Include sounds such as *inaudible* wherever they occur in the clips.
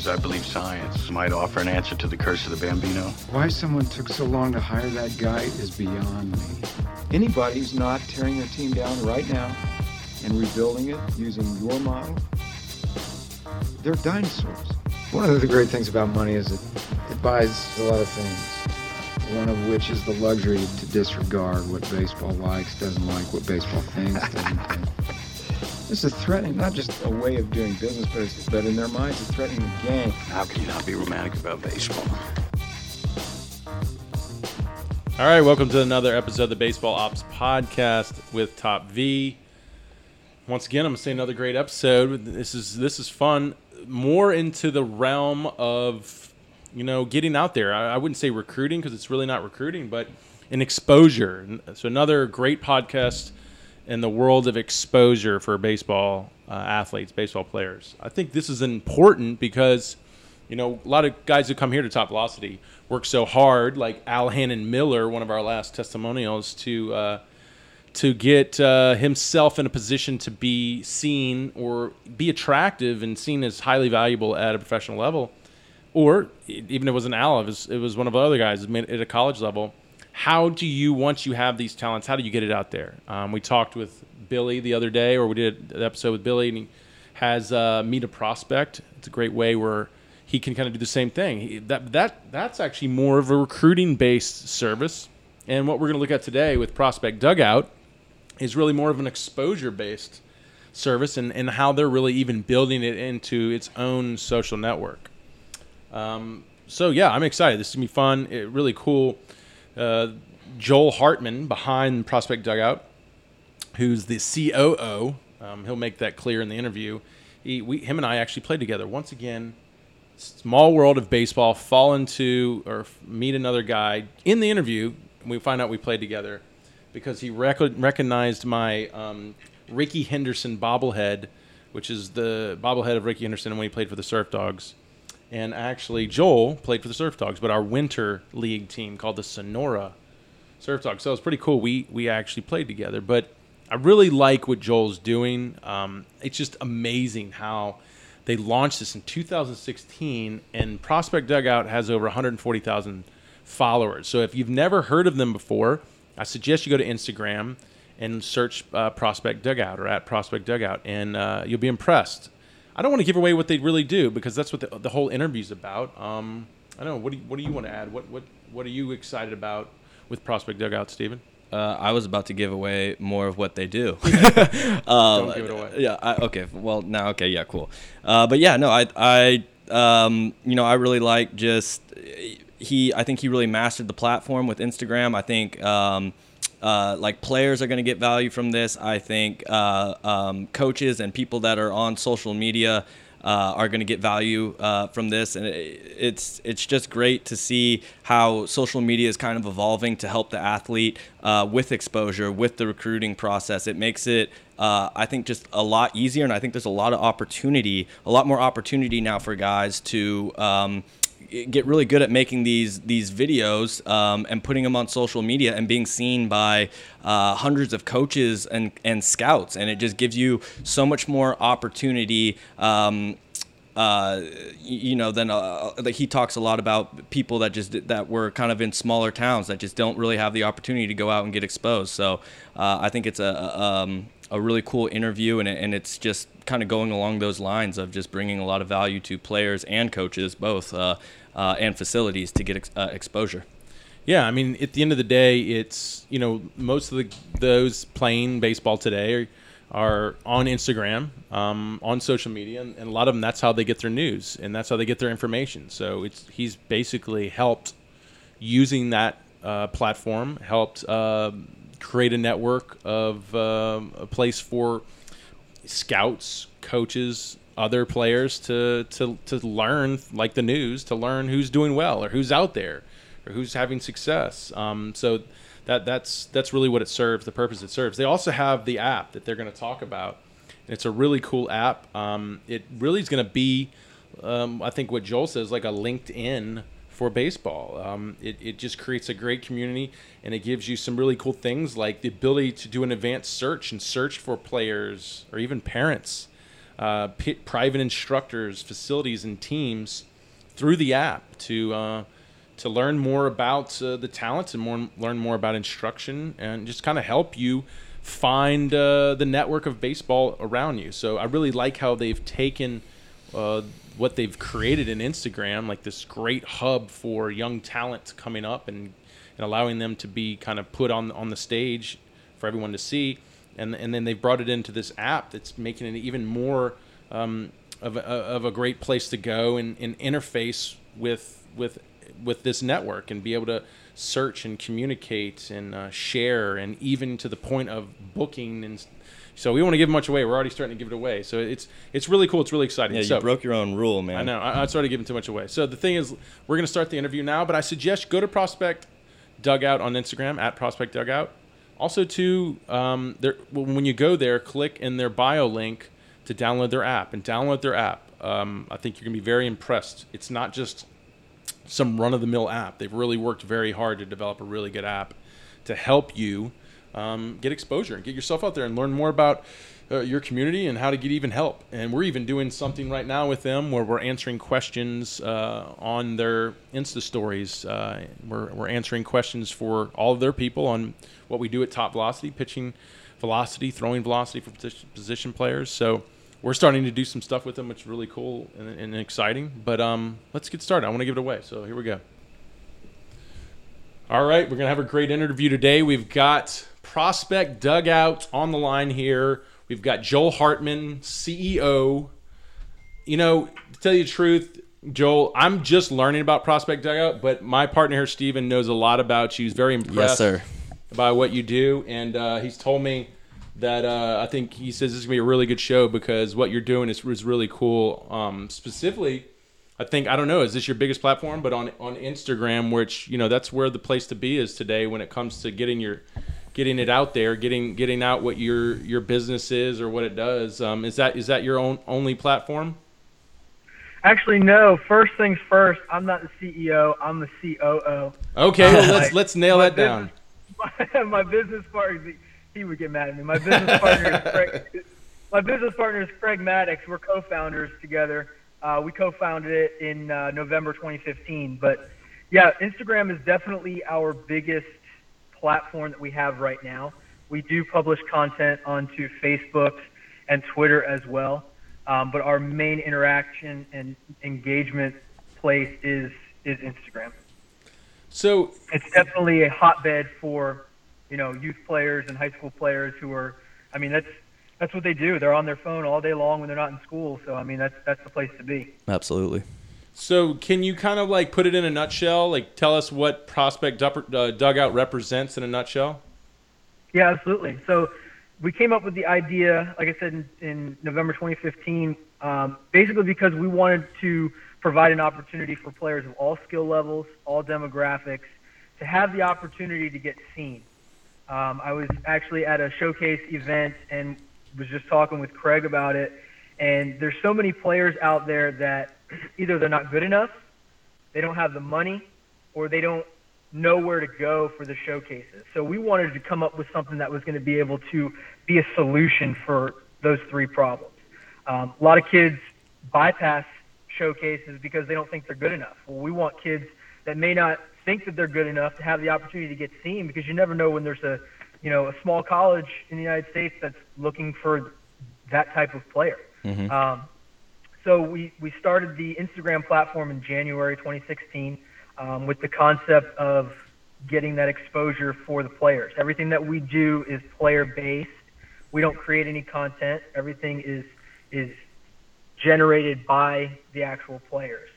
is I believe science might offer an answer to the curse of the Bambino. Why someone took so long to hire that guy is beyond me. Anybody who's not tearing their team down right now and rebuilding it using your model, they're dinosaurs. One of the great things about money is it, it buys a lot of things. One of which is the luxury to disregard what baseball likes, doesn't like, what baseball thinks, doesn't think. *laughs* This is threatening, not just a way of doing business, but, it's, but in their minds, it's threatening the game. How can you not be romantic about baseball? All right, welcome to another episode of the Baseball Ops Podcast with Top V. Once again, I'm gonna say another great episode. This is this is fun. More into the realm of you know getting out there. I, I wouldn't say recruiting because it's really not recruiting, but an exposure. So another great podcast in the world of exposure for baseball uh, athletes, baseball players. I think this is important because you know a lot of guys who come here to Top Velocity work so hard, like Al Hannon Miller, one of our last testimonials, to uh, to get uh, himself in a position to be seen or be attractive and seen as highly valuable at a professional level, or even if it wasn't Al, it was, it was one of the other guys at a college level. How do you, once you have these talents, how do you get it out there? Um, we talked with Billy the other day, or we did an episode with Billy, and he has uh, Meet a Prospect. It's a great way where he can kind of do the same thing. He, that that that's actually more of a recruiting based service. And what we're going to look at today with Prospect Dugout is really more of an exposure based service and, and how they're really even building it into its own social network. Um, so yeah, I'm excited. This is gonna be fun. It, really cool. Uh, Joel Hartman behind Prospect Dugout, who's the COO. Um, he'll make that clear in the interview. He, we, him and I actually played together once again. Small world of baseball. Fall into or meet another guy in the interview. We find out we played together because he rec- recognized my um, Rickey Henderson bobblehead, which is the bobblehead of Rickey Henderson when he played for the Surf Dogs. And actually, Joel played for the Surf Dogs, but our winter league team called the Sonora Surf Dogs. So it was pretty cool. We we actually played together. But I really like what Joel's doing. Um, it's just amazing how they launched this in 2016, and Prospect Dugout has over 140,000 followers. So if you've never heard of them before, I suggest you go to Instagram and search uh, Prospect Dugout or at Prospect Dugout, and uh, you'll be impressed. I don't want to give away what they really do because that's what the, the whole interview's about. Um, I don't know. What do you, what do you want to add? What what what are you excited about with Prospect Dugout, Stephen? Uh, I was about to give away more of what they do. um, *laughs* Don't give *laughs* it away. Yeah. I, okay. Well, now, okay. Yeah. Cool. Uh, but yeah, no, I, I, um, you know, I really like just he. I think he really mastered the platform with Instagram. I think. Um, uh, like players are going to get value from this. I think uh, um, coaches and people that are on social media uh, are going to get value uh, from this, and it, it's it's just great to see how social media is kind of evolving to help the athlete uh, with exposure, with the recruiting process. It makes it. Uh, I think just a lot easier, and I think there's a lot of opportunity, a lot more opportunity now for guys to um, get really good at making these these videos um, and putting them on social media and being seen by uh, hundreds of coaches and and scouts, and it just gives you so much more opportunity. Um, uh, you know, then uh, like he talks a lot about people that just that were kind of in smaller towns that just don't really have the opportunity to go out and get exposed. So uh, I think it's a, a um, a really cool interview, and, and it's just kind of going along those lines of just bringing a lot of value to players and coaches, both, uh, and facilities to get ex- uh, exposure. Yeah, I mean, at the end of the day, it's you know most of the those playing baseball today are, are on Instagram, um, on social media, and, and, a lot of them that's how they get their news and that's how they get their information. So it's he's basically helped using that uh, platform, helped uh, create a network of uh, a place for scouts, coaches, other players to, to to learn like the news to learn who's doing well or who's out there or who's having success. Um, so that that's that's really what it serves, the purpose it serves. They also have the app that they're going to talk about. It's a really cool app. Um, it really is going to be, um, I think, what Joel says, like a LinkedIn for baseball. Um, it, it just creates a great community and it gives you some really cool things like the ability to do an advanced search and search for players or even parents uh, private instructors, facilities, and teams through the app to uh, to learn more about uh, the talents and more learn more about instruction and just kind of help you find uh, the network of baseball around you. So I really like how they've taken uh, what they've created in Instagram, like this great hub for young talent coming up and, and allowing them to be kind of put on on the stage for everyone to see. And, and then they've brought it into this app that's making it even more um, of, a, of a great place to go and, and interface with with with this network and be able to search and communicate and uh, share and even to the point of booking and so we want to give much away. We're already starting to give it away. So it's it's really cool. It's really exciting. Yeah, so, you broke your own rule, man. I know. I, I started giving too much away. So the thing is, we're going to start the interview now, but I suggest go to Prospect Dugout on Instagram at Prospect Dugout. Also, to um, when you go there, click in their bio link to download their app and download their app. Um, I think you're going to be very impressed. It's not just some run of the mill app. They've really worked very hard to develop a really good app to help you um, get exposure and get yourself out there and learn more about uh, your community and how to get even help. And we're even doing something right now with them where we're answering questions uh, on their Insta stories. Uh, we're, we're answering questions for all of their people on what we do at Top Velocity, pitching velocity, throwing velocity for position, players. So we're starting to do some stuff with them, which is really cool and, and exciting. But um, let's get started. I want to give it away. So here we go. All right, we're going to have a great interview today. We've got Prospect Dugout on the line here. We've got Joel Hartman, CEO. You know, to tell you the truth, Joel, I'm just learning about Prospect Dugout, but my partner here, Steven, knows a lot about you. He's very impressed Yes, sir. by what you do, and uh, he's told me that uh, I think he says this is gonna be a really good show because what you're doing is, is really cool. Um, specifically, I think I don't know, is this your biggest platform? But on on Instagram, which you know that's where the place to be is today when it comes to getting your getting it out there, getting getting out what your your business is or what it does. Um, is that is that your own only platform? Actually, no. First things first. I'm not the CEO. I'm the COO. Okay, well, let's let's nail that down. business- My, *laughs* my business partner, he would get mad at me. My business partner is Craig. *laughs* My business partner is Craig Maddox. We're co-founders together. Uh, we co-founded it in uh, November 2015. But yeah, Instagram is definitely our biggest platform that we have right now. We do publish content onto Facebook and Twitter as well. Um, but our main interaction and engagement place is is Instagram. So It's definitely a hotbed for you know youth players and high school players who are. I mean that's that's what they do. They're on their phone all day long when they're not in school. So I mean that's that's the place to be. Absolutely. So, can you kind of like put it in a nutshell? Like, tell us what Prospect uh, Dugout represents in a nutshell? Yeah, absolutely. So we came up with the idea, like I said, in, in November 2015, um, basically because we wanted to provide an opportunity for players of all skill levels, all demographics, to have the opportunity to get seen. Um, I was actually at a showcase event and was just talking with Craig about it. And there's so many players out there that either they're not good enough, they don't have the money, or they don't know where to go for the showcases. So we wanted to come up with something that was going to be able to be a solution for those three problems. Um, a lot of kids bypass showcases because they don't think they're good enough. Well, we want kids that may not think that they're good enough to have the opportunity to get seen because you never know when there's a, you know, a small college in the United States that's looking for that type of player. Um, so we, we started the Instagram platform in January 2016 um, with the concept of getting that exposure for the players. Everything that we do is player based. We don't create any content. Everything is is generated by the actual players.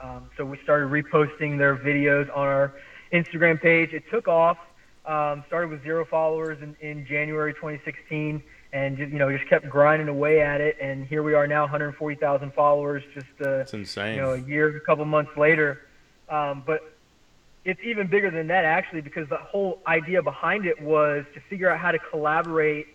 Um, so we started reposting their videos on our Instagram page. It took off. Um, started with zero followers in, in January 2016, and just, you know just kept grinding away at it. And here we are now, 140,000 followers. Just uh, It's insane. you know, a year, a couple months later. Um, but it's even bigger than that, actually, because the whole idea behind it was to figure out how to collaborate.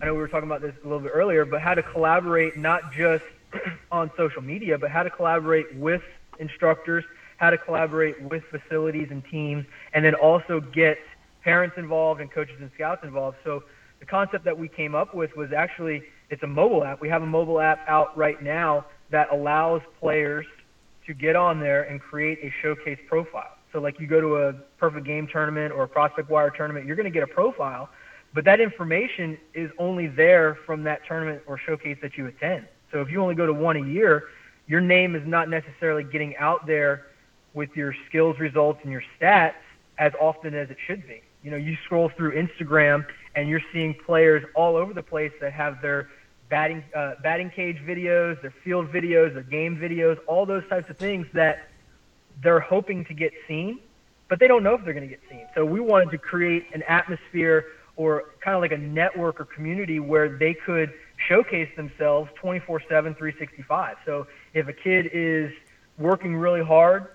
I know we were talking about this a little bit earlier, but how to collaborate not just *clears throat* on social media, but how to collaborate with instructors, how to collaborate with facilities and teams, and then also get parents involved and coaches and scouts involved. So the concept that we came up with was actually it's a mobile app. We have a mobile app out right now that allows players to get on there and create a showcase profile. So like you go to a perfect game tournament or a prospect wire tournament, you're going to get a profile, but that information is only there from that tournament or showcase that you attend. So if you only go to one a year, your name is not necessarily getting out there with your skills results and your stats as often as it should be. You know, you scroll through Instagram and you're seeing players all over the place that have their batting uh, batting cage videos, their field videos, their game videos, all those types of things that they're hoping to get seen, but they don't know if they're going to get seen. So we wanted to create an atmosphere or kind of like a network or community where they could showcase themselves 24/7 365. So if a kid is working really hard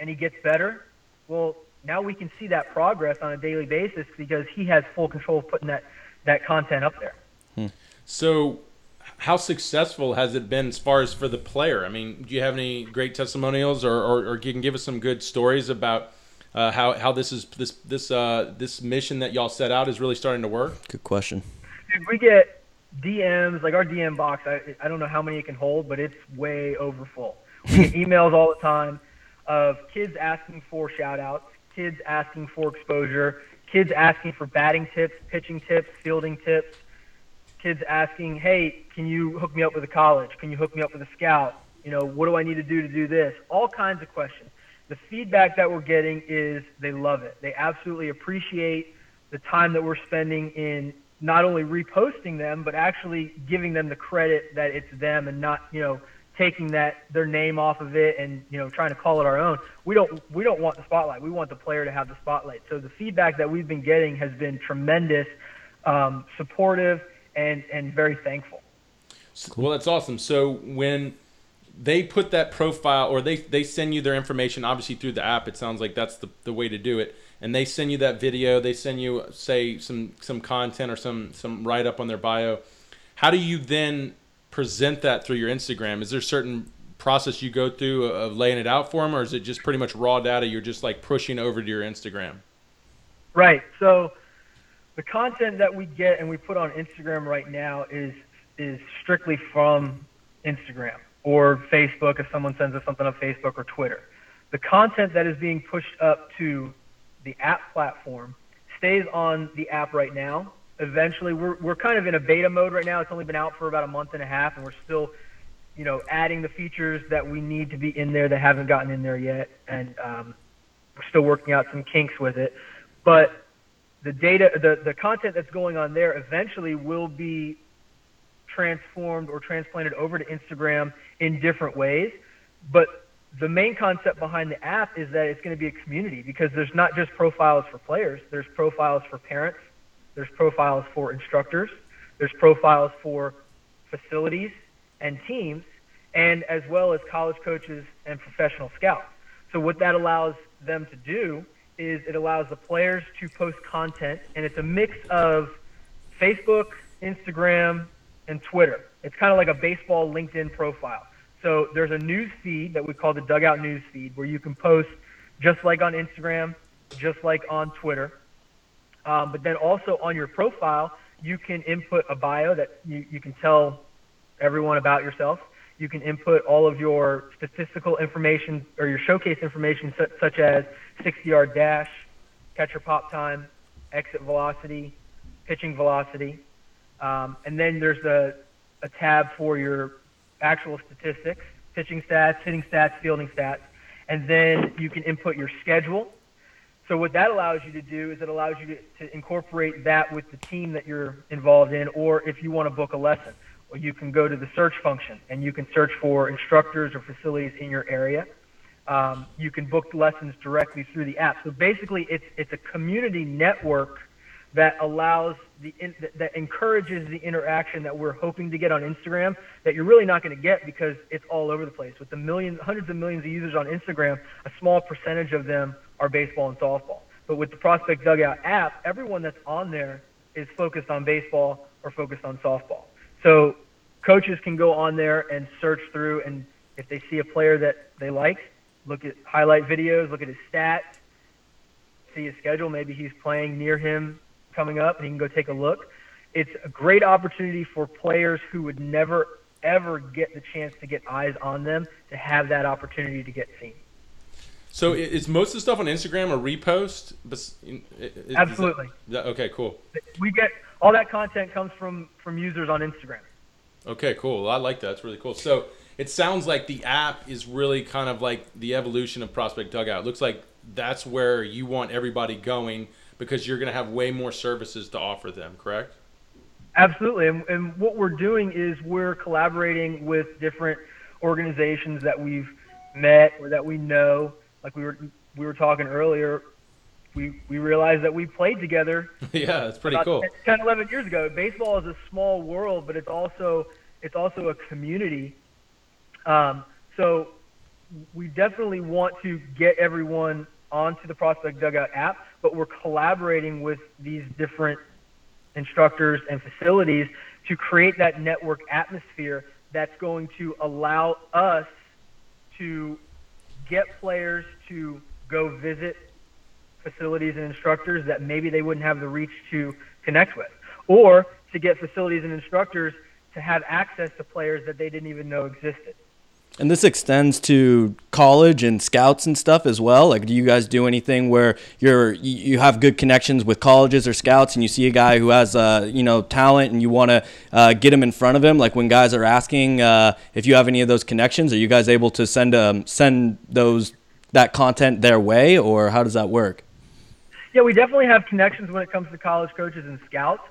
and he gets better, well, now we can see that progress on a daily basis because he has full control of putting that that content up there. Hmm. So how successful has it been as far as for the player? I mean, do you have any great testimonials, or, or, or you can give us some good stories about uh, how how this is this this uh, this mission that y'all set out is really starting to work? Good question. We get DMs like our DM box. I I don't know how many it can hold, but it's way over full. We get *laughs* emails all the time of kids asking for shout outs, kids asking for exposure, kids asking for batting tips, pitching tips, fielding tips kids asking, "Hey, can you hook me up with a college? Can you hook me up with a scout? You know, what do I need to do to do this?" All kinds of questions. The feedback that we're getting is they love it. They absolutely appreciate the time that we're spending in not only reposting them, but actually giving them the credit that it's them and not, you know, taking that their name off of it and you know trying to call it our own. We don't we don't want the spotlight. We want the player to have the spotlight. So the feedback that we've been getting has been tremendous, um, supportive, and and very thankful. Well, that's awesome. So when they put that profile or they they send you their information obviously through the app it sounds like that's the, the way to do it and they send you that video they send you say some some content or some some write up on their bio how do you then present that through your instagram is there a certain process you go through of laying it out for them or is it just pretty much raw data you're just like pushing over to your instagram right so the content that we get and we put on Instagram right now is is strictly from Instagram or Facebook if someone sends us something on Facebook or Twitter. The content that is being pushed up to the app platform stays on the app right now. Eventually, we're, we're kind of in a beta mode right now. It's only been out for about a month and a half, and we're still, you know, adding the features that we need to be in there that haven't gotten in there yet, and um, we're still working out some kinks with it. But the data, the, the content that's going on there eventually will be transformed or transplanted over to Instagram in different ways. But the main concept behind the app is that it's going to be a community because there's not just profiles for players, there's profiles for parents, there's profiles for instructors, there's profiles for facilities and teams, and as well as college coaches and professional scouts. So what that allows them to do is it allows the players to post content, and it's a mix of Facebook, Instagram, and Twitter. It's kind of like a baseball LinkedIn profile. So there's a news feed that we call the Dugout News Feed where you can post just like on Instagram, just like on Twitter. Um, but then also on your profile, you can input a bio that you, you can tell everyone about yourself. You can input all of your statistical information or your showcase information, such as 60 yard dash, catcher pop time, exit velocity, pitching velocity. Um, and then there's a, a tab for your actual statistics, pitching stats, hitting stats, fielding stats. And then you can input your schedule. So what that allows you to do is it allows you to, to incorporate that with the team that you're involved in, or if you want to book a lesson you can go to the search function and you can search for instructors or facilities in your area. Um, you can book lessons directly through the app. So basically, it's it's a community network that allows the in, that encourages the interaction that we're hoping to get on Instagram that you're really not going to get because it's all over the place. With the millions, hundreds of millions of users on Instagram, a small percentage of them are baseball and softball. But with the Prospect Dugout app, everyone that's on there is focused on baseball or focused on softball. So coaches can go on there and search through, and if they see a player that they like, look at highlight videos, look at his stats, see his schedule. Maybe he's playing near him coming up, and he can go take a look. it's a great opportunity for players who would never ever get the chance to get eyes on them to have that opportunity to get seen. So is most of the stuff on Instagram a repost? Absolutely. That, okay, cool. We get all that content comes from from users on Instagram. Okay, cool. I like that. It's really cool. So it sounds like the app is really kind of like the evolution of Prospect Dugout. It looks like that's where you want everybody going because you're going to have way more services to offer them, correct? Absolutely. And, and what we're doing is we're collaborating with different organizations that we've met or that we know. Like we were we were talking earlier, we we realized that we played together. *laughs* yeah, it's pretty cool. 10, 11 years ago. Baseball is a small world, but it's also it's also a community. Um, so we definitely want to get everyone onto the Prospect Dugout app, but we're collaborating with these different instructors and facilities to create that network atmosphere that's going to allow us to get players to go visit facilities and instructors that maybe they wouldn't have the reach to connect with, or to get facilities and instructors to have access to players that they didn't even know existed. And this extends to college and scouts and stuff as well. Like, do you guys do anything where you're you have good connections with colleges or scouts, and you see a guy who has uh, you know talent, and you want to uh, get him in front of him? Like when guys are asking uh, if you have any of those connections, are you guys able to send um, send those that content their way, or how does that work? Yeah, we definitely have connections when it comes to college coaches and scouts.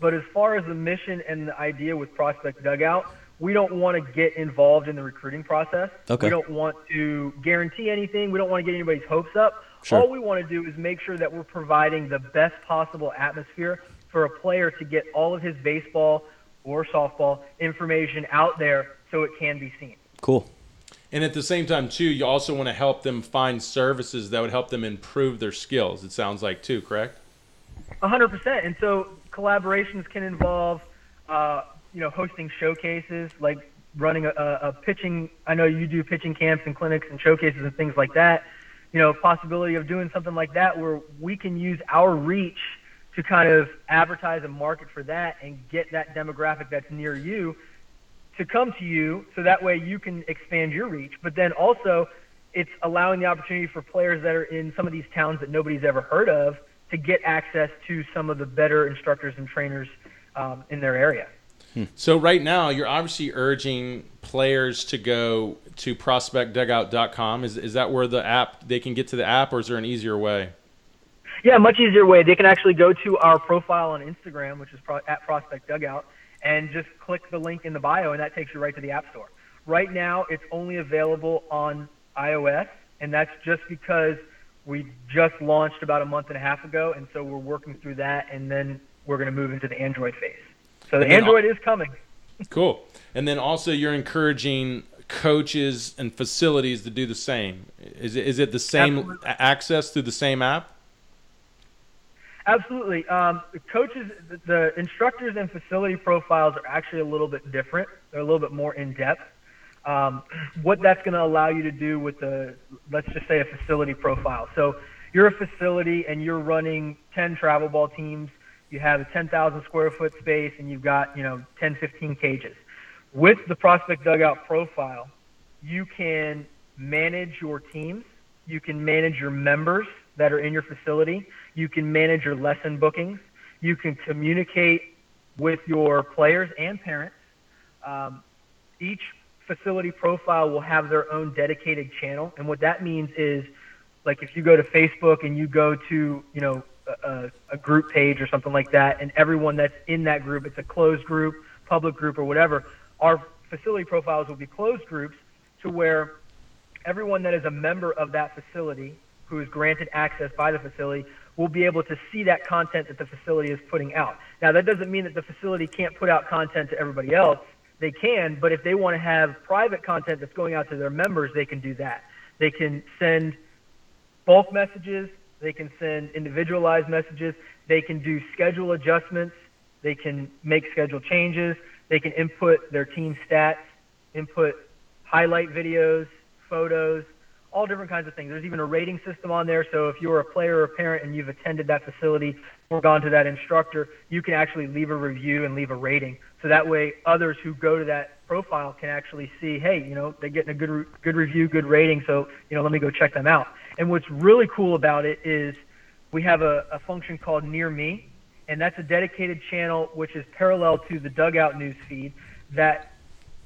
But as far as the mission and the idea with Prospect Dugout, we don't want to get involved in the recruiting process. Okay. We don't want to guarantee anything. We don't want to get anybody's hopes up. Sure. All we want to do is make sure that we're providing the best possible atmosphere for a player to get all of his baseball or softball information out there so it can be seen. Cool. And at the same time, too, you also want to help them find services that would help them improve their skills. It sounds like too, correct? A hundred percent. And so collaborations can involve uh, you know, hosting showcases, like running a, a pitching. I know you do pitching camps and clinics and showcases and things like that. You know, possibility of doing something like that where we can use our reach to kind of advertise and market for that and get that demographic that's near you to come to you so that way you can expand your reach. But then also, it's allowing the opportunity for players that are in some of these towns that nobody's ever heard of to get access to some of the better instructors and trainers um, in their area. So right now, you're obviously urging players to go to prospectdugout.com. Is is that where the app they can get to the app, or is there an easier way? Yeah, much easier way. They can actually go to our profile on Instagram, which is pro- at Prospect Dugout, and just click the link in the bio, and that takes you right to the App Store. Right now, it's only available on iOS, and that's just because we just launched about a month and a half ago, and so we're working through that, and then we're going to move into the Android phase. So the Android is coming. Cool. And then also you're encouraging coaches and facilities to do the same. Is it, is it the same Absolutely. access through the same app? Absolutely. Um, the coaches, the, the instructors and facility profiles are actually a little bit different. They're a little bit more in depth. Um, what that's going to allow you to do with the, let's just say a facility profile. So you're a facility and you're running 10 travel ball teams you have a 10,000 square foot space, and you've got, you know, 10, 15 cages. With the prospect dugout profile, you can manage your teams. You can manage your members that are in your facility. You can manage your lesson bookings. You can communicate with your players and parents. Um, each facility profile will have their own dedicated channel. And what that means is, like, if you go to Facebook and you go to, you know, a, a group page or something like that, and everyone that's in that group, it's a closed group, public group, or whatever, our facility profiles will be closed groups to where everyone that is a member of that facility who is granted access by the facility will be able to see that content that the facility is putting out. Now, that doesn't mean that the facility can't put out content to everybody else. They can, but if they want to have private content that's going out to their members, they can do that. They can send bulk messages they can send individualized messages. They can do schedule adjustments. They can make schedule changes. They can input their team stats, input highlight videos, photos, all different kinds of things. There's even a rating system on there. So if you're a player or a parent and you've attended that facility or gone to that instructor, you can actually leave a review and leave a rating. So that way, others who go to that profile can actually see, hey, you know, they're getting a good good review, good rating. So you know, let me go check them out. And what's really cool about it is we have a, a function called Near Me, and that's a dedicated channel which is parallel to the Dugout news feed. That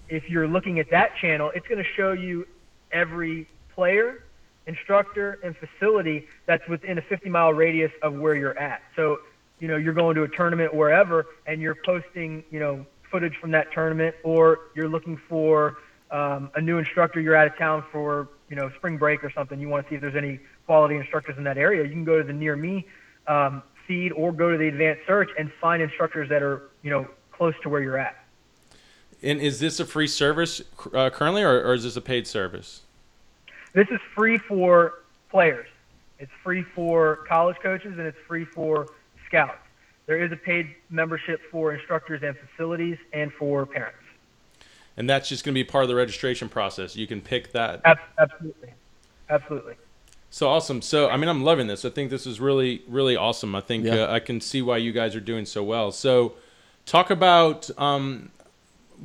if you're looking at that channel, it's going to show you every player, instructor, and facility that's within a 50 mile radius of where you're at. So, you know, you're going to a tournament wherever and you're posting, you know, footage from that tournament, or you're looking for um, a new instructor, you're out of town for, you know, spring break or something, you want to see if there's any quality instructors in that area, you can go to the Near Me um, feed or go to the advanced search and find instructors that are, you know, close to where you're at. And is this a free service uh, currently, or, or is this a paid service? This is free for players. It's free for college coaches and it's free for scouts. There is a paid membership for instructors and facilities and for parents. And that's just going to be part of the registration process. You can pick that. Absolutely. Absolutely. So awesome. So I mean, I'm loving this. I think this is really, really awesome. I think yeah. uh, I can see why you guys are doing so well. So, talk about um,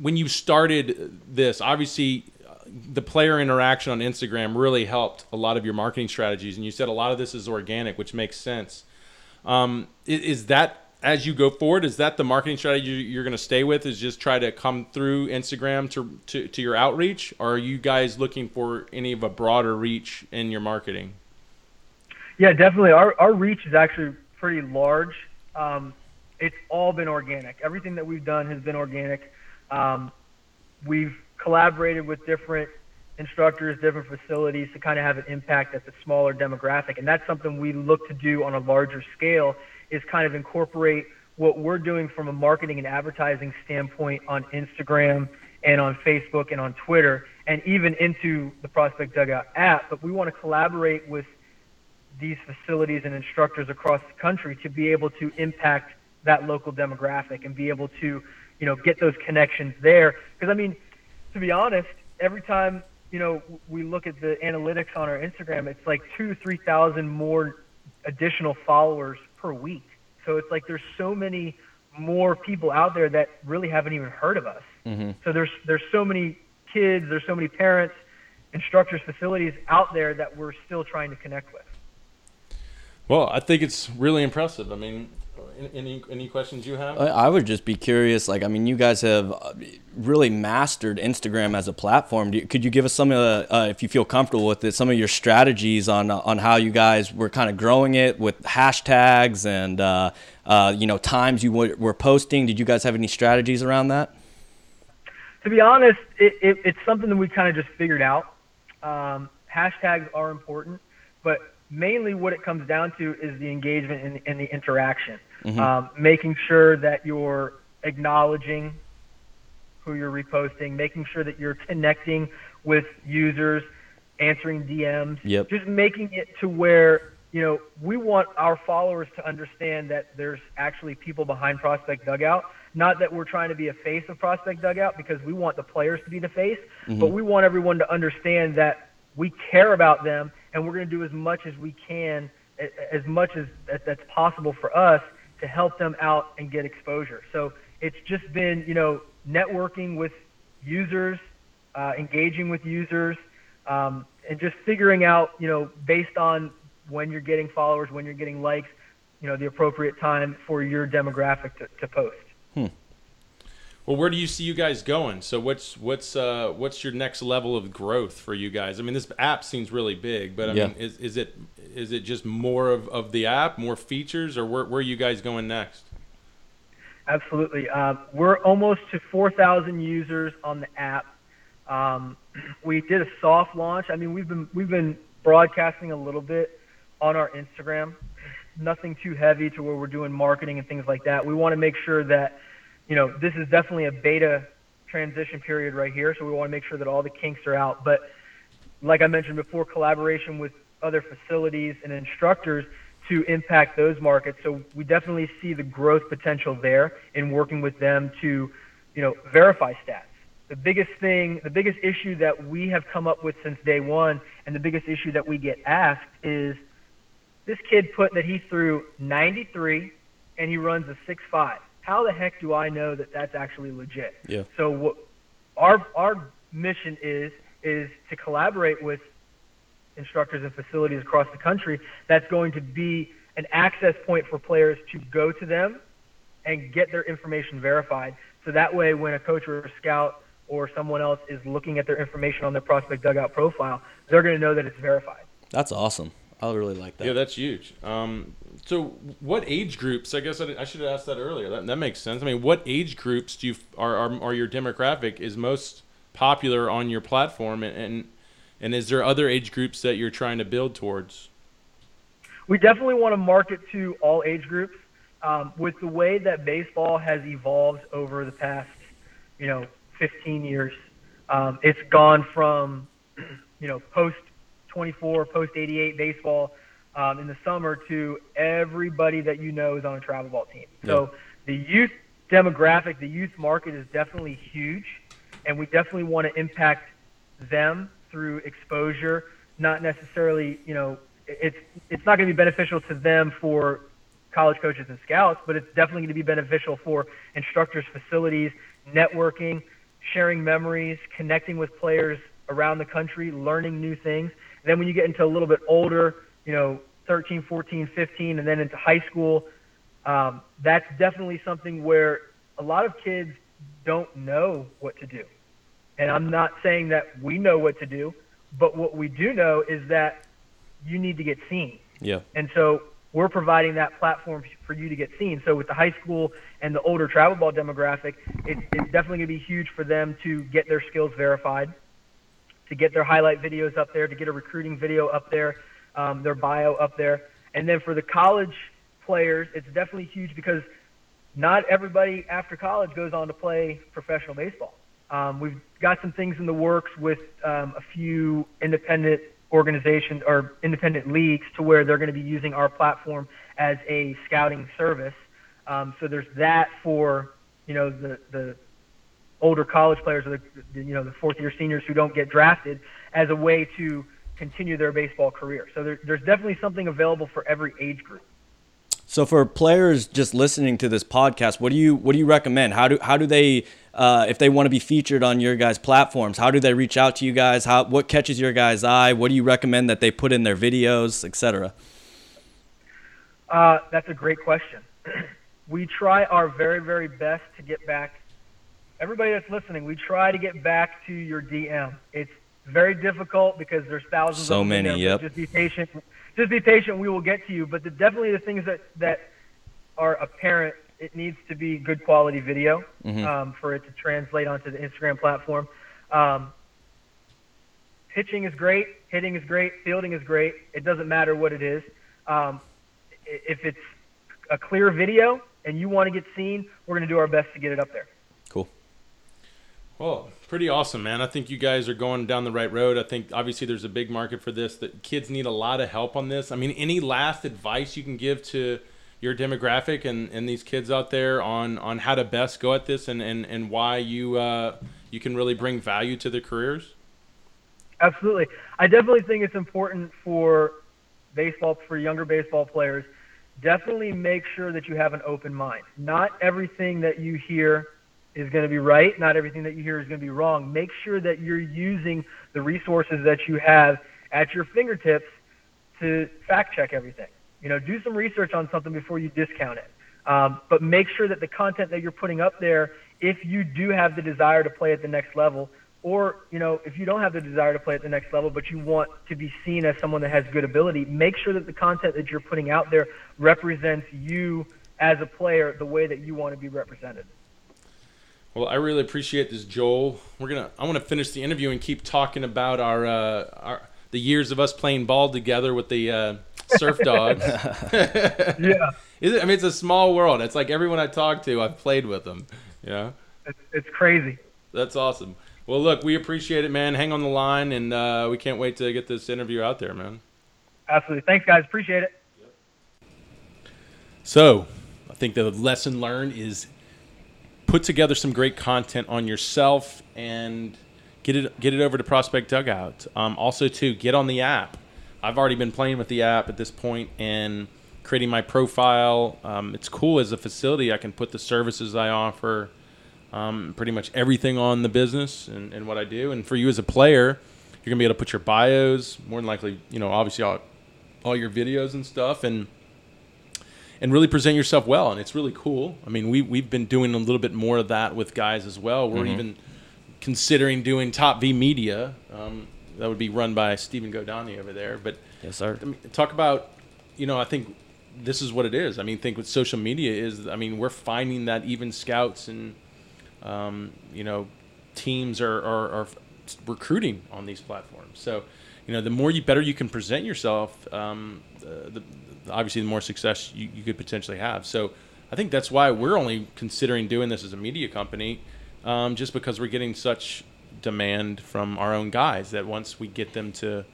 when you started this. Obviously, the player interaction on Instagram really helped a lot of your marketing strategies, and you said a lot of this is organic, which makes sense. Um, is, is, that as you go forward? Is that the marketing strategy you're going to stay with? Is just try to come through Instagram to, to to your outreach, or are you guys looking for any of a broader reach in your marketing? Yeah, definitely. Our our reach is actually pretty large. Um, it's all been organic. Everything that we've done has been organic. Um, we've collaborated with different instructors, different facilities to kind of have an impact at the smaller demographic. And that's something we look to do on a larger scale is kind of incorporate what we're doing from a marketing and advertising standpoint on Instagram and on Facebook and on Twitter and even into the Prospect Dugout app. But we want to collaborate with these facilities and instructors across the country to be able to impact that local demographic and be able to, you know, get those connections there. Because I mean, to be honest, every time you know we look at the analytics on our Instagram, it's like two, three thousand more additional followers per week. So it's like there's so many more people out there that really haven't even heard of us. Mm-hmm. So there's there's so many kids, there's so many parents, instructors, facilities out there that we're still trying to connect with. Well, I think it's really impressive. I mean, any any questions you have? I would just be curious. Like, I mean, you guys have uh, really mastered Instagram as a platform. could you give us some of, the, uh, if you feel comfortable with it, some of your strategies on uh, on how you guys were kind of growing it with hashtags and uh, uh, you know times you were posting? Did you guys have any strategies around that? To be honest, it, it, it's something that we kind of just figured out. Um, hashtags are important, but mainly what it comes down to is the engagement and, and the interaction. Mm-hmm. Um, making sure that you're acknowledging who you're reposting, making sure that you're connecting with users, answering DMs, yep. just making it to where you know we want our followers to understand that there's actually people behind Prospect Dugout. Not that we're trying to be a face of Prospect Dugout because we want the players to be the face, mm-hmm. but we want everyone to understand that we care about them and we're going to do as much as we can, as much as that's possible for us to help them out and get exposure. So it's just been, you know, networking with users, uh, engaging with users, um, and just figuring out, you know, based on when you're getting followers, when you're getting likes, you know, the appropriate time for your demographic to, to post. Well, where do you see you guys going? So what's what's uh, what's your next level of growth for you guys? I mean, this app seems really big, but I yeah. mean, is, is it is it just more of, of the app, more features, or where, where are you guys going next? Absolutely. Uh, we're almost to 4,000 users on the app. Um, *clears throat* we did a soft launch. I mean, we've been we've been broadcasting a little bit on our Instagram. Nothing too heavy to where we're doing marketing and things like that. We want to make sure that you know, this is definitely a beta transition period right here, so we want to make sure that all the kinks are out. But like I mentioned before, collaboration with other facilities and instructors to impact those markets. So we definitely see the growth potential there in working with them to, you know, verify stats. the biggest thing, the biggest issue that we have come up with since day one, and the biggest issue that we get asked is this kid put that he threw 93 and he runs a 6.5. How the heck do I know that that's actually legit? Yeah. So what our our mission is is to collaborate with instructors and facilities across the country. That's going to be an access point for players to go to them and get their information verified. So that way, when a coach or a scout or someone else is looking at their information on their prospect dugout profile, they're going to know that it's verified. That's awesome. I really like that. Yeah, that's huge. Um, so, what age groups? I guess I, I should have asked that earlier. That, that makes sense. I mean, what age groups do you are, are, are your demographic is most popular on your platform, and, and and is there other age groups that you're trying to build towards? We definitely want to market to all age groups. Um, with the way that baseball has evolved over the past, you know, 15 years, um, it's gone from, *clears throat* you know, post 24, post 88 baseball um, in the summer to everybody that you know is on a travel ball team. So the youth demographic, the youth market is definitely huge, and we definitely want to impact them through exposure. Not necessarily, you know, it's it's not going to be beneficial to them for college coaches and scouts, but it's definitely going to be beneficial for instructors, facilities, networking, sharing memories, connecting with players around the country, learning new things. And then when you get into a little bit older, you know, 13, 14, 15, and then into high school, um, that's definitely something where a lot of kids don't know what to do. And I'm not saying that we know what to do, but what we do know is that you need to get seen. Yeah. And so we're providing that platform for you to get seen. So with the high school and the older travel ball demographic, it, it's definitely going to be huge for them to get their skills verified, to get their highlight videos up there, to get a recruiting video up there, um, their bio up there. And then for the college players, it's definitely huge because not everybody after college goes on to play professional baseball. Um, we've got some things in the works with um, a few independent organizations or independent leagues to where they're going to be using our platform as a scouting service. Um, so there's that for you know the the older college players or the you know the fourth year seniors who don't get drafted as a way to continue their baseball career. So there, there's definitely something available for every age group. So for players just listening to this podcast, what do you what do you recommend? How do how do they uh, if they want to be featured on your guys' platforms? How do they reach out to you guys? How what catches your guys' eye? What do you recommend that they put in their videos, etc.? Uh, that's a great question. *clears throat* we try our very very best to get back. Everybody that's listening, we try to get back to your DM. It's very difficult because there's thousands So of many, there, yep. Just be patient. Just be patient. We will get to you. But the, definitely the things that that are apparent. It needs to be good quality video Mhm. um, for it to translate onto the Instagram platform. Um, pitching is great, hitting is great, fielding is great. It doesn't matter what it is. Um, if it's a clear video and you want to get seen, we're going to do our best to get it up there. Well, pretty awesome, man. I think you guys are going down the right road. I think obviously there's a big market for this. That kids need a lot of help on this. I mean, any last advice you can give to your demographic and, and these kids out there on, on how to best go at this and, and, and why you uh, you can really bring value to their careers? Absolutely. I definitely think it's important for baseball, for younger baseball players, definitely make sure that you have an open mind. Not everything that you hear is going to be right. Not everything that you hear is going to be wrong. Make sure that you're using the resources that you have at your fingertips to fact check everything. You know, do some research on something before you discount it. Um, but make sure that the content that you're putting up there, if you do have the desire to play at the next level, or you know, if you don't have the desire to play at the next level, but you want to be seen as someone that has good ability, make sure that the content that you're putting out there represents you as a player the way that you want to be represented. Well, I really appreciate this, Joel. We're gonna. I want to finish the interview and keep talking about our uh, our the years of us playing ball together with the uh, surf *laughs* dogs. Yeah, *laughs* Is it? I mean, it's a small world. It's like everyone I talk to, I've played with them. Yeah, it's, it's crazy. that's awesome. Well, look, we appreciate it, man. Hang on the line, and uh, we can't wait to get this interview out there, man. Absolutely. Thanks, guys. Appreciate it. So, I think the lesson learned is put together some great content on yourself and get it get it over to Prospect Dugout. Um, also, to get on the app. I've already been playing with the app at this point and creating my profile. Um, it's cool as a facility. I can put the services I offer, um, pretty much everything on the business and, and what I do. And for you as a player, you're gonna be able to put your bios, more than likely, you know, obviously all, all your videos and stuff, and and really present yourself well. And it's really cool. I mean, we we've been doing a little bit more of that with guys as well. We're even considering doing Top V Media. Um, that would be run by Stephen Godani over there. But Yes, sir. I mean, talk about, you know, I think this is what it is. I mean, think with social media is, I mean, we're finding that even scouts and, um, you know, teams are, are, are recruiting on these platforms. So, you know, the more you better you can present yourself, um, uh, the, obviously the more success you, you could potentially have. So, I think that's why we're only considering doing this as a media company, um, just because we're getting such demand from our own guys that once we get them to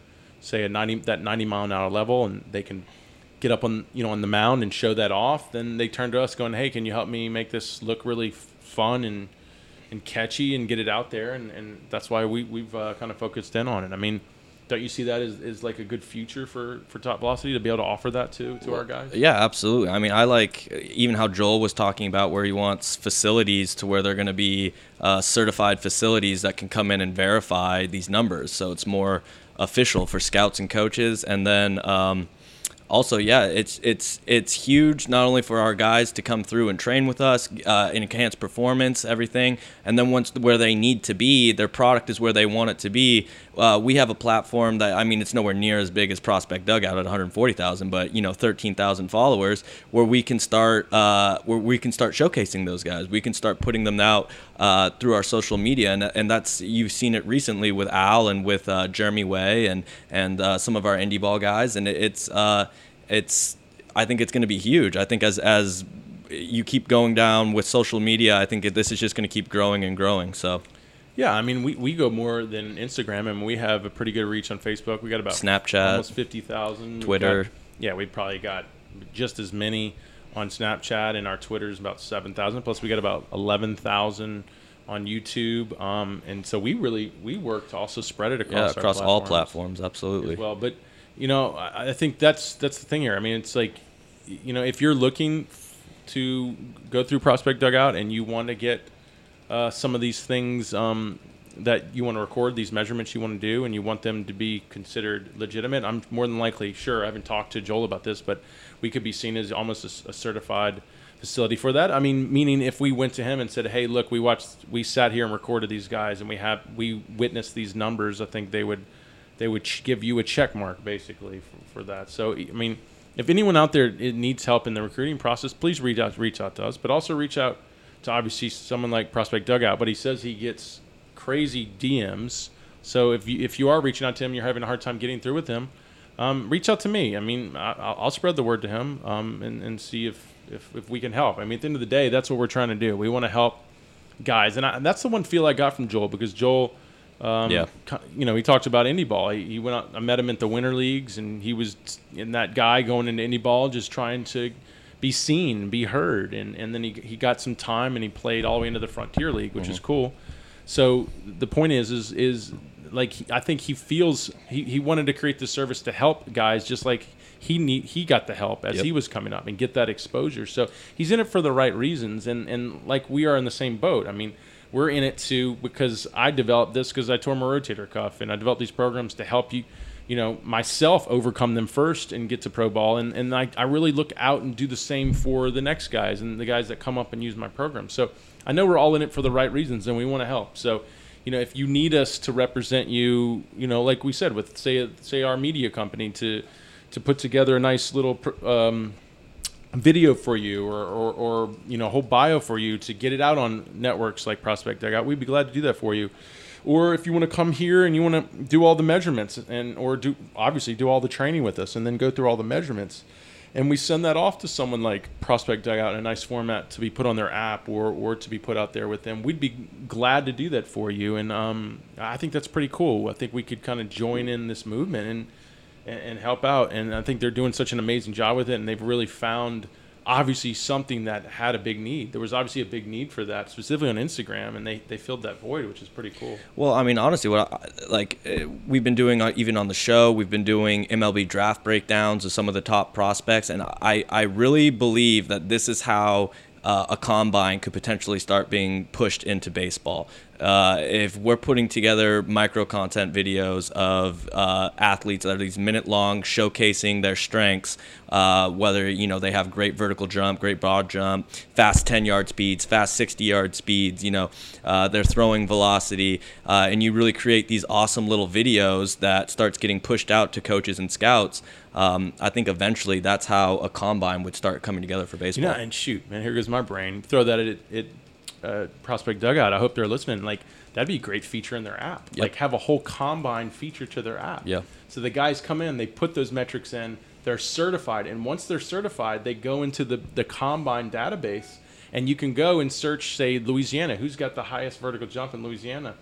say a 90 that 90 mile an hour level and they can get up on you know on the mound and show that off then they turn to us going hey can you help me make this look really fun and and catchy and get it out there and, and that's why we, we've uh, kind of focused in on it i mean don't you see that as, as like a good future for, for top velocity to be able to offer that to, to our guys Yeah, absolutely. I mean, I like even how Joel was talking about where he wants facilities to where they're going to be uh, certified facilities that can come in and verify these numbers. So it's more official for scouts and coaches. And then um, also, yeah, it's it's it's huge not only for our guys to come through and train with us, uh, enhance performance, everything, and then once where they need to be, their product is where they want it to be. Uh, we have a platform that I mean, it's nowhere near as big as Prospect Dugout at 140,000, but you know, 13,000 followers, where we can start uh, where we can start showcasing those guys. We can start putting them out uh, through our social media, and and that's you've seen it recently with Al and with uh, Jeremy Way and and uh, some of our indie ball guys, and it, it's uh, it's I think it's going to be huge. I think as as you keep going down with social media, I think this is just going to keep growing and growing. So yeah i mean we, we go more than instagram and we have a pretty good reach on facebook we got about Snapchat, almost 50000 We've Twitter. got- yeah we probably got just as many on snapchat and our twitter is about 7000 plus we got about 11000 on youtube um, and so we really we work to also spread it across yeah, across all platforms platforms, absolutely. well. But you know, I, I think that's that's the thing here. I mean, it's like, you know, if you're looking to go through Prospect Dugout and you want to get uh, some of these things um, that you want to record, these measurements you want to do, and you want them to be considered legitimate, I'm more than likely sure. I haven't talked to Joel about this, but we could be seen as almost a certified facility for that. I mean, meaning if we went to him and said, "Hey, look, we watched, we sat here and recorded these guys, and we have we witnessed these numbers," I think they would they would ch- give you a check mark basically for, for that. So I mean, if anyone out there needs help in the recruiting process, please reach out reach out to us, but also reach out to obviously someone like Prospect Dugout. But he says he gets crazy DMs. So if you if you are reaching out to him, you're having a hard time getting through with him. Um, reach out to me. I mean, I, I'll I'll spread the word to him um, and, and see if, if, if we can help. I mean, at the end of the day, that's what we're trying to do. We want to help guys, and, I, and that's the one feel I got from Joel because Joel, um, Yeah. you know, he talked about indie ball. He, he went out. I met him at the winter leagues, and he was in that guy going into indie ball, just trying to be seen, be heard, and and then he he got some time and he played all the way into the Frontier League, which is mm-hmm. cool. So the point is, is is like I think he feels he, he wanted to create this service to help guys, just like he need he got the help as Yep. he was coming up and get that exposure. So he's in it for the right reasons, and and like we are in the same boat. I mean, we're in it too because I developed this because I tore my rotator cuff, and I developed these programs to help you. You know, myself overcome them first and get to pro ball, and, and I, I really look out and do the same for the next guys and the guys that come up and use my program. So I know we're all in it for the right reasons, and we want to help. So, you know, if you need us to represent you, you know, like we said with say say our media company to to put together a nice little um, video for you or, or, or you know a whole bio for you to get it out on networks like Prospect Dugout, we'd be glad to do that for you. Or if you want to come here and you want to do all the measurements and or do obviously do all the training with us and then go through all the measurements, and we send that off to someone like Prospect Dugout in a nice format to be put on their app or or to be put out there with them, we'd be glad to do that for you. And um, I think that's pretty cool. I think we could kind of join in this movement and and, and help out. And I think they're doing such an amazing job with it, and they've really found obviously something that had a big need. There was obviously a big need for that, specifically on Instagram, and they, they filled that void, which is pretty cool. Well, I mean, honestly, what I, like uh, we've been doing uh, even on the show, we've been doing MLB draft breakdowns of some of the top prospects, and I I really believe that this is how uh, a combine could potentially start being pushed into baseball. Uh, if we're putting together micro content videos of uh, athletes that are these minute long showcasing their strengths, uh, whether you know they have great vertical jump, great broad jump, fast 10 yard speeds, fast 60 yard speeds, you know, uh, their throwing velocity, uh, and you really create these awesome little videos that starts getting pushed out to coaches and scouts. Um, I think eventually that's how a combine would start coming together for baseball. You know, and shoot, man, here goes my brain. Throw that at it. Uh, prospect dugout. I hope they're listening. Like that'd be a great feature in their app. Yep. Like have a whole combine feature to their app. Yeah. So the guys come in, they put those metrics in, they're certified, and once they're certified, they go into the the combine database, and you can go and search, say, Louisiana. Who's got the highest vertical jump in Louisiana?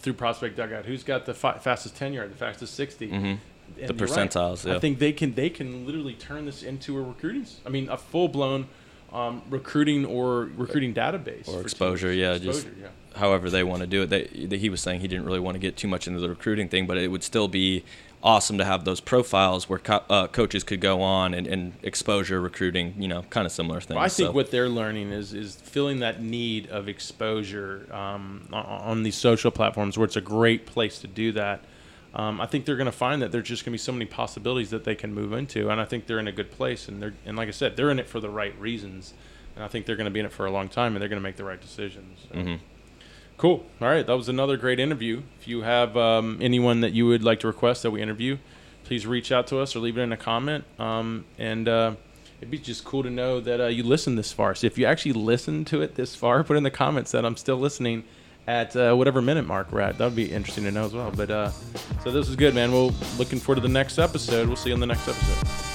Through prospect dugout. Who's got the fi- fastest ten yard, the fastest 60 Mhm. The you're right. percentiles, yeah. I think they can they can literally turn this into a recruiting. I mean, a full blown um, recruiting or recruiting database Or exposure, teams. yeah, just- Exposure, yeah. however they want to do it. They, that he was saying he didn't really want to get too much into the recruiting thing, but it would still be awesome to have those profiles where co- uh, coaches could go on and, and exposure recruiting, you know, kind of similar things. I think So- what they're learning is is filling that need of exposure um, on, on these social platforms where it's a great place to do that. Um, I think they're going to find that there's just going to be so many possibilities that they can move into, and I think they're in a good place. And they're and like I said, they're in it for the right reasons, and I think they're going to be in it for a long time, and they're going to make the right decisions. So. Mhm. Cool. All right, that was another great interview. If you have um, anyone that you would like to request that we interview, please reach out to us or leave it in a comment. Um, and uh, it'd be just cool to know that uh, you listened this far. So if you actually listened to it this far, put in the comments that I'm still listening at uh, whatever minute mark we're at. That would be interesting to know as well. But uh, so this is good, man. We'll looking forward to the next episode. We'll see you on the next episode.